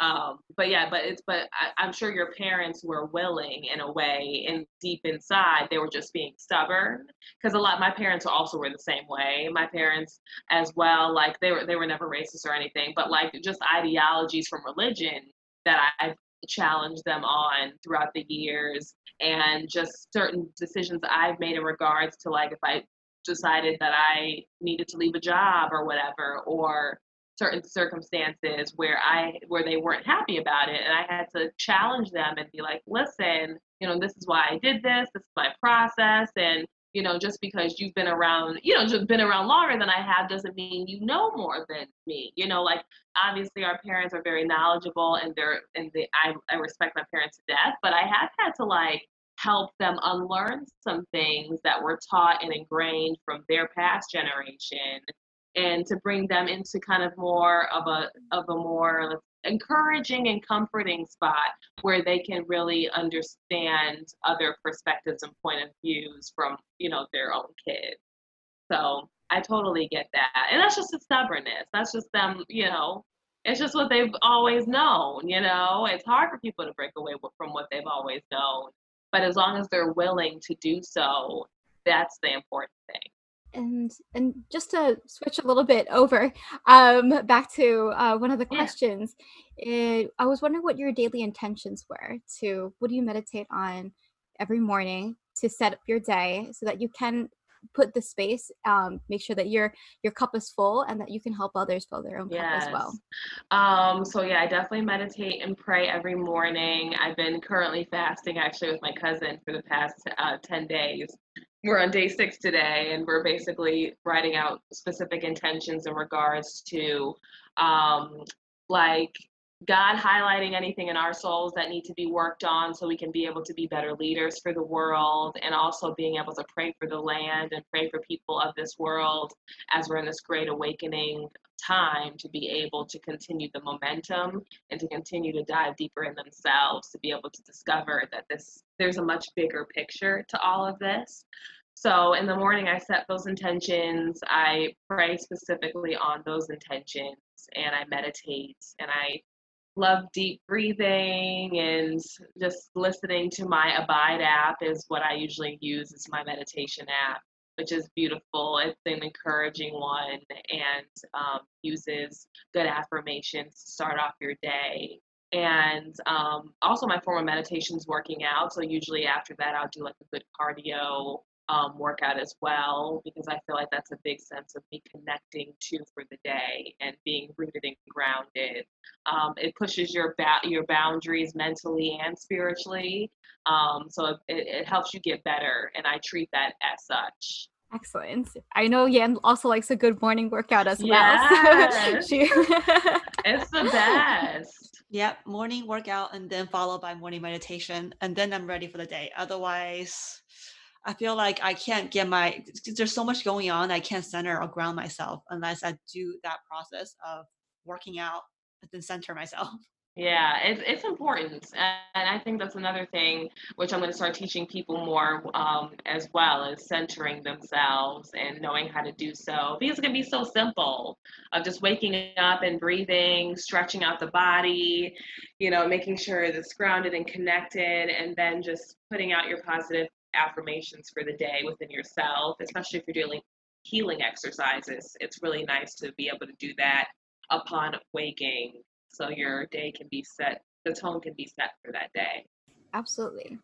um but yeah but it's but I, am sure your parents were willing in a way and deep inside they were just being stubborn because a lot my parents also were the same way. My parents as well like they were they were never racist or anything but like just ideologies from religion that i've challenged them on throughout the years and just certain decisions i've made in regards to like if i decided that i needed to leave a job or whatever or certain circumstances where I where they weren't happy about it and I had to challenge them and be like, listen, you know, this is why I did this, this is my process and you know, just because you've been around, you know, just been around longer than I have doesn't mean you know more than me. You know, like obviously our parents are very knowledgeable and they're and they I, I respect my parents to death, but I have had to like help them unlearn some things that were taught and ingrained from their past generation and to bring them into kind of more of a of a more encouraging and comforting spot where they can really understand other perspectives and point of views from you know their own kids. So i totally get that. And that's just a stubbornness. That's just them you know it's just what they've always known you know? It's hard for people to break away from what they've always known. But as long as they're willing to do so that's the important thing and and just to switch a little bit over um back to uh, one of the questions it, i was wondering what your daily intentions were to what do you meditate on every morning to set up your day so that you can put the space um, make sure that your your cup is full and that you can help others fill their own yes. cup as well? Um, so yeah i definitely meditate and pray every morning. I've been currently fasting actually with my cousin for the past uh, 10 days we're on day six today, and we're basically writing out specific intentions in regards to um, like God highlighting anything in our souls that need to be worked on so we can be able to be better leaders for the world and also being able to pray for the land and pray for people of this world as we're in this great awakening time to be able to continue the momentum and to continue to dive deeper in themselves to be able to discover that this there's a much bigger picture to all of this so in the morning, I set those intentions. I pray specifically on those intentions and I meditate and I love deep breathing and just listening to my Abide app is what I usually use as my meditation app, which is beautiful. It's an encouraging one and um, uses good affirmations to start off your day. And um, also, my form of meditation is working out. So, usually after that, I'll do like a good cardio um, workout as well because I feel like that's a big sense of me connecting to for the day and being rooted and grounded. Um, it pushes your ba- your boundaries mentally and spiritually, um, so it, it helps you get better, and I treat that as such. Excellent. I know Yan also likes a good morning workout as yes. well. she- it's the best. Yep, morning workout and then followed by morning meditation, and then I'm ready for the day. Otherwise, I feel like I can't get my there's so much going on. I can't center or ground myself unless I do that process of working out and then center myself. Yeah, it's it's important, and I think that's another thing which I'm going to start teaching people more um, as well is centering themselves and knowing how to do so. Because it can be so simple of just waking up and breathing, stretching out the body, you know, making sure it's grounded and connected, and then just putting out your positive affirmations for the day within yourself, especially if you're doing healing exercises. It's really nice to be able to do that upon waking so your day can be set, the tone can be set for that day. Absolutely.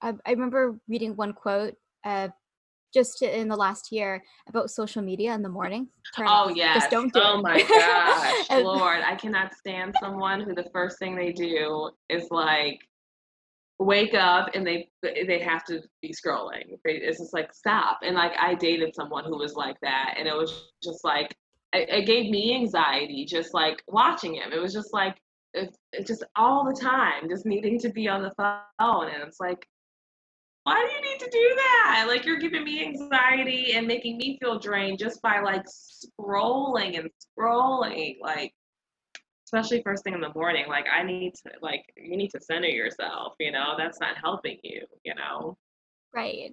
I, I remember reading one quote uh, just in the last year about social media in the morning. Turn oh yeah, just don't do oh it. my gosh, Lord, I cannot stand someone who the first thing they do is like wake up and they they have to be scrolling. It's just like stop. And like I dated someone who was like that, and it was just like it, it gave me anxiety just like watching him. It was just like it, just all the time, just needing to be on the phone, and it's like why do you need to do that? Like you're giving me anxiety and making me feel drained just by like scrolling and scrolling. Like especially first thing in the morning. Like I need to like you need to center yourself, you know, that's not helping you, you know. Right.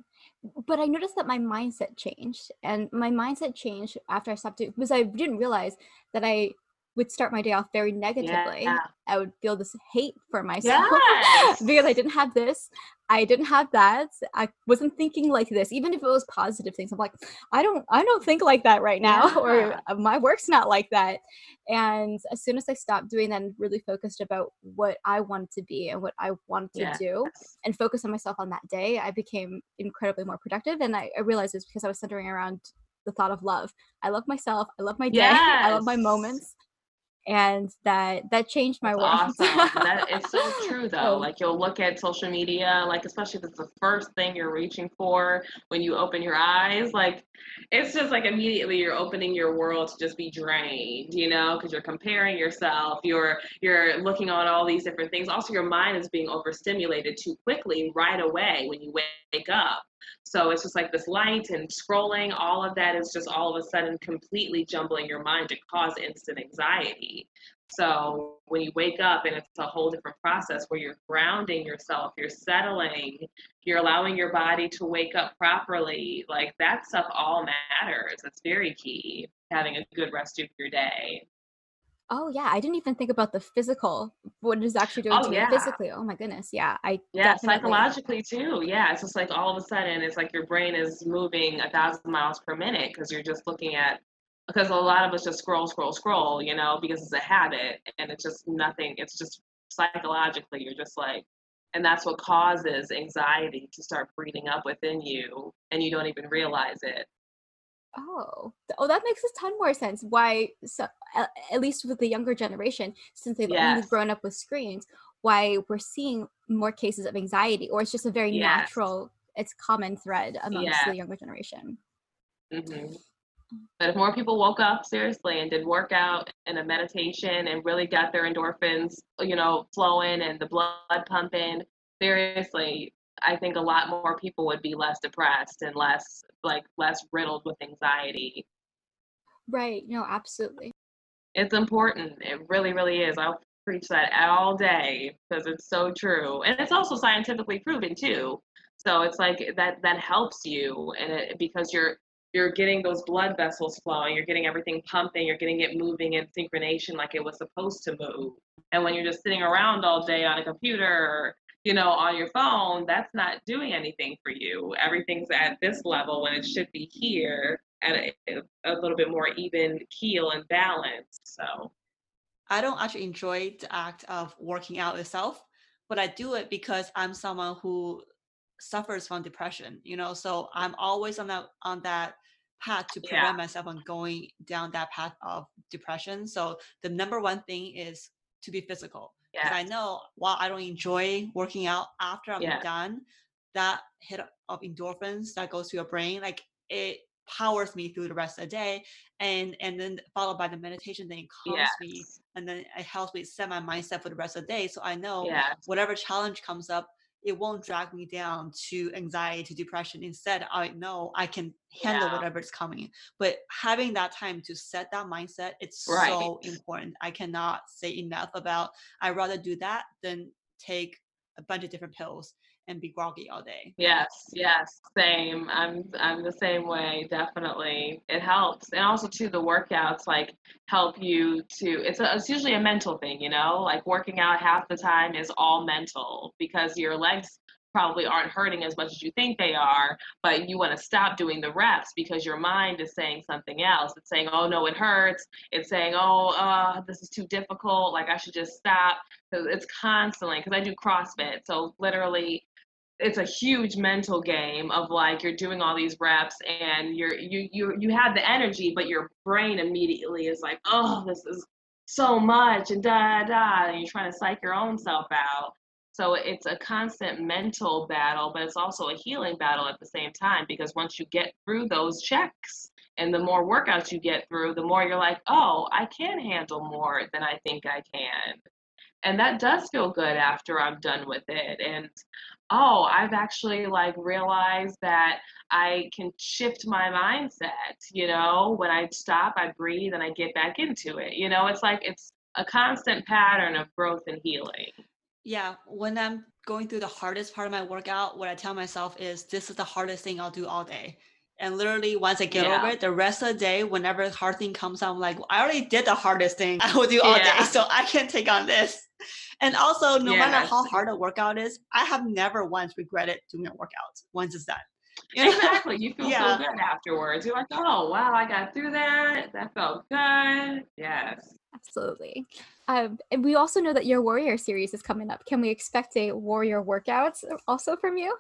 But I noticed that my mindset changed. And my mindset changed after I stopped doing because I didn't realize that I would start my day off very negatively. Yeah. I would feel this hate for myself yes. because I didn't have this. I didn't have that. I wasn't thinking like this, even if it was positive things. I'm like, I don't, I don't think like that right now, yeah. or uh, my work's not like that. And as soon as I stopped doing that and really focused about what I wanted to be and what I wanted to do, and focus on myself on that day, I became incredibly more productive. And I, I realized it's because I was centering around the thought of love. I love myself. I love my day. Yes. I love my moments and that that changed my world. Awesome. that is so true though. Like you'll look at social media, like especially if it's the first thing you're reaching for when you open your eyes, like it's just like immediately you're opening your world to just be drained, you know, because you're comparing yourself, you're you're looking on all these different things. Also your mind is being overstimulated too quickly right away when you wake up. So it's just like this light and scrolling, all of that is just all of a sudden completely jumbling your mind to cause instant anxiety. So when you wake up and it's a whole different process where you're grounding yourself, you're settling, you're allowing your body to wake up properly, like that stuff all matters. It's very key having a good rest of your day. Oh yeah, I didn't even think about the physical. What it is actually doing oh, to yeah. me physically. Oh my goodness, yeah, I yeah definitely... psychologically too. Yeah, it's just like all of a sudden it's like your brain is moving a thousand miles per minute because you're just looking at because a lot of us just scroll, scroll, scroll, you know, because it's a habit and it's just nothing. It's just psychologically you're just like, and that's what causes anxiety to start breeding up within you, and you don't even realize it. Oh, oh, that makes a ton more sense. Why, so, at least with the younger generation, since they've yes. only grown up with screens, why we're seeing more cases of anxiety, or it's just a very yes. natural, it's common thread amongst the younger generation. Mm-hmm. But if more people woke up seriously and did workout and a meditation and really got their endorphins, you know, flowing and the blood pumping, seriously, I think a lot more people would be less depressed and less like less riddled with anxiety. Right. No, absolutely. It's important. It really, really is. I'll preach that all day because it's so true. And it's also scientifically proven too. So it's like that that helps you and it, because you're you're getting those blood vessels flowing, you're getting everything pumping, you're getting it moving in synchronization like it was supposed to move. And when you're just sitting around all day on a computer you know, on your phone, that's not doing anything for you. Everything's at this level when it should be here at a, a little bit more even keel and balance. So I don't actually enjoy the act of working out itself, but I do it because I'm someone who suffers from depression, you know, so I'm always on that on that path to prevent yeah. myself from going down that path of depression. So the number one thing is to be physical because I know while I don't enjoy working out after I'm done, that hit of endorphins that goes to your brain, like it powers me through the rest of the day and and then followed by the meditation then it calms yes. me and then it helps me set my mindset for the rest of the day so i know yes. whatever challenge comes up it won't drag me down to anxiety to depression instead i know i can handle yeah. whatever's coming but having that time to set that mindset it's right. so important i cannot say enough about i'd rather do that than take a bunch of different pills and be groggy all day. Yes, yes, same. I'm I'm the same way, definitely. It helps. And also too the workouts like help you to it's a, it's usually a mental thing, you know? Like working out half the time is all mental because your legs probably aren't hurting as much as you think they are, but you want to stop doing the reps because your mind is saying something else. It's saying, oh no, it hurts. It's saying, oh, uh, this is too difficult. Like I should just stop. So it's constantly, because I do CrossFit. So literally it's a huge mental game of like you're doing all these reps and you're you you you have the energy but your brain immediately is like oh this is so much and da da and you're trying to psych your own self out. So it's a constant mental battle but it's also a healing battle at the same time because once you get through those checks and the more workouts you get through the more you're like oh i can handle more than i think i can and that does feel good after i'm done with it and oh, I've actually like realized that I can shift my mindset, you know, when I stop, I breathe and I get back into it. You know, it's like it's a constant pattern of growth and healing. Yeah, when I'm going through the hardest part of my workout, what I tell myself is this is the hardest thing I'll do all day. And literally, once I get yeah. over it, the rest of the day, whenever the hard thing comes, I'm like, I already did the hardest thing I will do all yeah. day, so I can't take on this. And also, no yes. matter how hard a workout is, I have never once regretted doing a workout once it's done. You know? Exactly. You feel yeah. so good afterwards. You're like, oh, wow, I got through that. That felt good. Yes. Absolutely. Um, and we also know that your Warrior series is coming up. Can we expect a Warrior workouts also from you?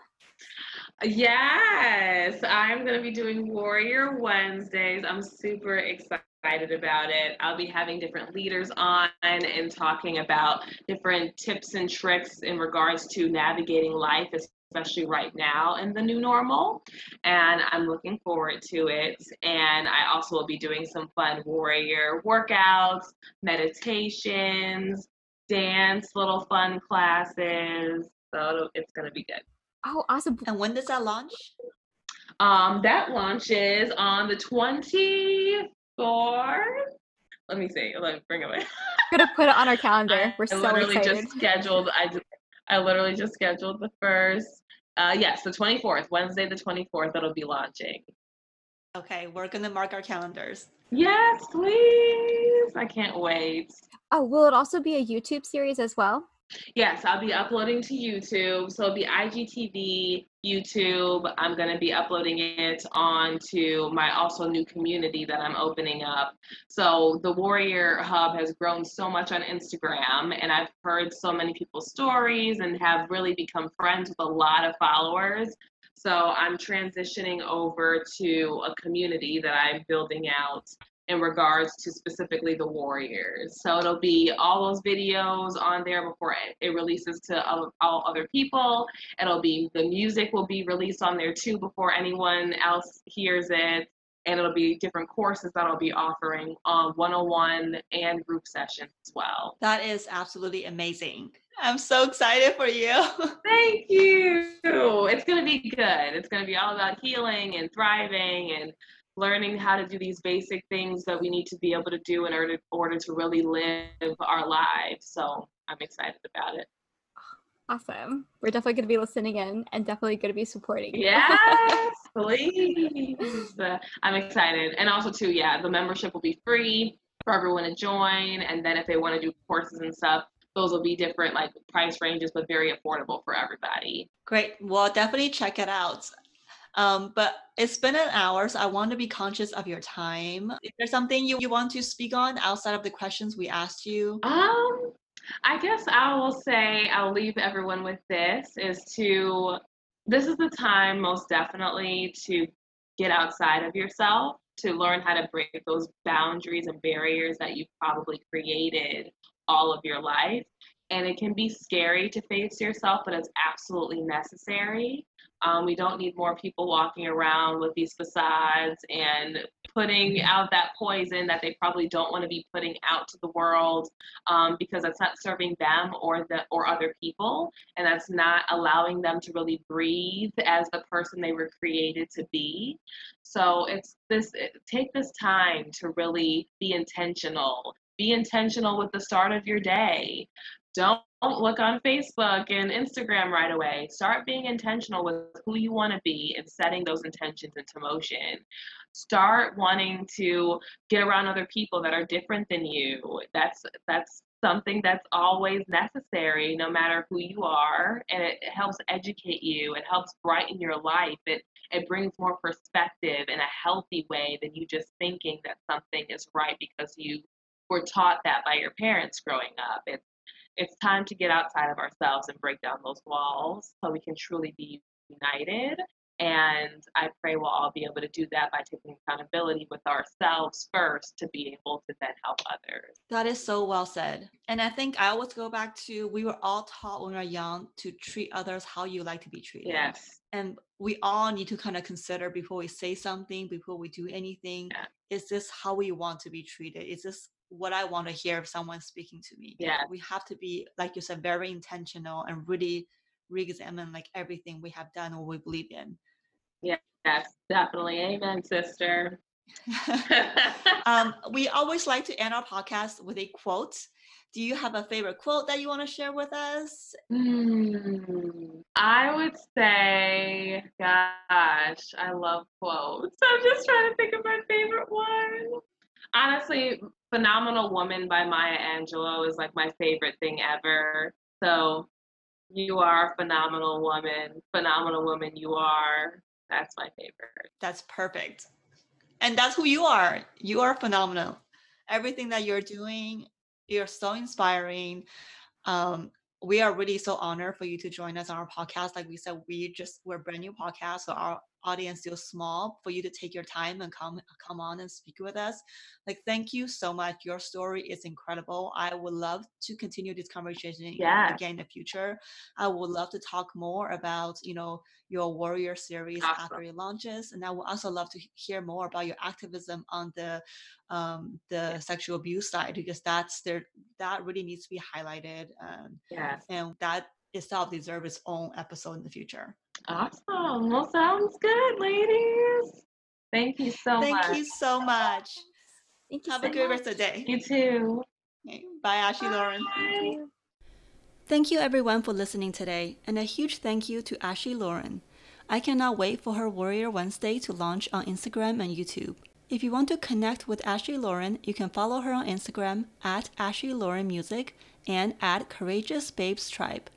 Yes, I'm going to be doing Warrior Wednesdays. I'm super excited excited about it. I'll be having different leaders on and talking about different tips and tricks in regards to navigating life, especially right now in the new normal. And I'm looking forward to it. And I also will be doing some fun warrior workouts, meditations, dance, little fun classes. So it's going to be good. Oh, awesome. And when does that launch? Um, that launches on the 20th four. Let me see. Let me bring it away. Gonna put it on our calendar. We're I so literally excited. just scheduled. I just, I literally just scheduled the first. Uh, yes, the 24th, Wednesday the 24th. It'll be launching. Okay, we're gonna mark our calendars. Yes, please. I can't wait. Oh, will it also be a YouTube series as well? Yes, I'll be uploading to YouTube. So it'll be IGTV, YouTube. I'm going to be uploading it onto my also new community that I'm opening up. So the Warrior Hub has grown so much on Instagram, and I've heard so many people's stories and have really become friends with a lot of followers. So I'm transitioning over to a community that I'm building out in regards to specifically the Warriors. So it'll be all those videos on there before it releases to all, all, other people. It'll be the music will be released on there too before anyone else hears it. And it'll be different courses that I'll be offering um, on 101 and group sessions as well. That is absolutely amazing. I'm so excited for you. Thank you. It's going to be good. It's going to be all about healing and thriving and learning how to do these basic things that we need to be able to do in order, order to really live our lives. So I'm excited about it. Awesome. We're definitely going to be listening in and definitely going to be supporting. You. Yes, please. I'm excited. And also, too, yeah, the membership will be free for everyone to join. And then if they want to do courses and stuff, those will be different like price ranges, but very affordable for everybody. Great. Well, definitely check it out. Um, but it's been an hour, so I want to be conscious of your time. Is there something you, you want to speak on outside of the questions we asked you? Um, I guess I will say I'll leave everyone with this is to this is the time most definitely to get outside of yourself, to learn how to break those boundaries and barriers that you've probably created all of your life. And it can be scary to face yourself, but it's absolutely necessary. Um, we don't need more people walking around with these facades and putting out that poison that they probably don't want to be putting out to the world um, because that's not serving them or the or other people, and that's not allowing them to really breathe as the person they were created to be. So it's this. Take this time to really be intentional. Be intentional with the start of your day. Don't look on Facebook and Instagram right away. Start being intentional with who you want to be and setting those intentions into motion. Start wanting to get around other people that are different than you. That's that's something that's always necessary no matter who you are and it, helps educate you it helps brighten your life it it brings more perspective in a healthy way than you just thinking that something is right because you were taught that by your parents growing up. It's it's time to get outside of ourselves and break down those walls so we can truly be united and I pray we'll all be able to do that by taking accountability with ourselves first to be able to then help others. That is so well said. And I think I always go back to we were all taught when we were young to treat others how you like to be treated. Yes. And we all need to kind of consider before we say something, before we do anything, yeah. is this how we want to be treated? Is this what I want to hear if someone's speaking to me? Yeah. We have to be, like you said, very intentional and really re-examine like everything we have done or we believe in. Yeah, Yes, definitely. Amen, sister. um, we always like to end our podcast with a quote. Do you have a favorite quote that you want to share with us? Mm, I would say, gosh, I love quotes. I'm just trying to think of my favorite one. Honestly, Phenomenal Woman by Maya Angelou is like my favorite thing ever. So, you are a phenomenal woman. Phenomenal woman, you are. That's my favorite. That's perfect. And that's who you are. You are phenomenal. Everything that you're doing, you're so inspiring. Um, we are really so honored for you to join us on our podcast. Like we said, we just we're brand new podcast, so our audience still small. For you to take your time and come come on and speak with us, like thank you so much. Your story is incredible. I would love to continue this conversation yes. again in the future. I would love to talk more about you know your warrior series awesome. after it launches, and I would also love to hear more about your activism on the um, the sexual abuse side because that's there that really needs to be highlighted. Um, yes. and that itself deserves its own episode in the future. Awesome. Well, sounds good, ladies. Thank you so Thank much. Thank you so much. Thank you Have so a good much. rest of the day. You too. Okay. Bye, Ashley Bye. Lauren. Thank you everyone for listening today, and a huge thank you to Ashley Lauren. I cannot wait for her Warrior Wednesday to launch on Instagram and YouTube. If you want to connect with Ashley Lauren, you can follow her on Instagram at Ashley Lauren Music and at Courageous Babes Tribe.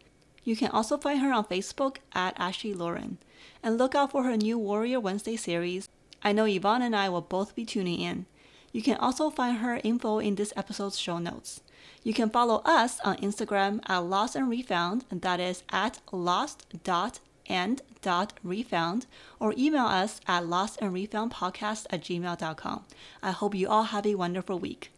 You can also find her on Facebook at Ashley Lauren. And look out for her new Warrior Wednesday series. I know Yvonne and I will both be tuning in. You can also find her info in this episode's show notes. You can follow us on Instagram at Lost and Refound, and that is at lost.and.refound, or email us at lostandrefoundpodcast at gmail.com. I hope you all have a wonderful week.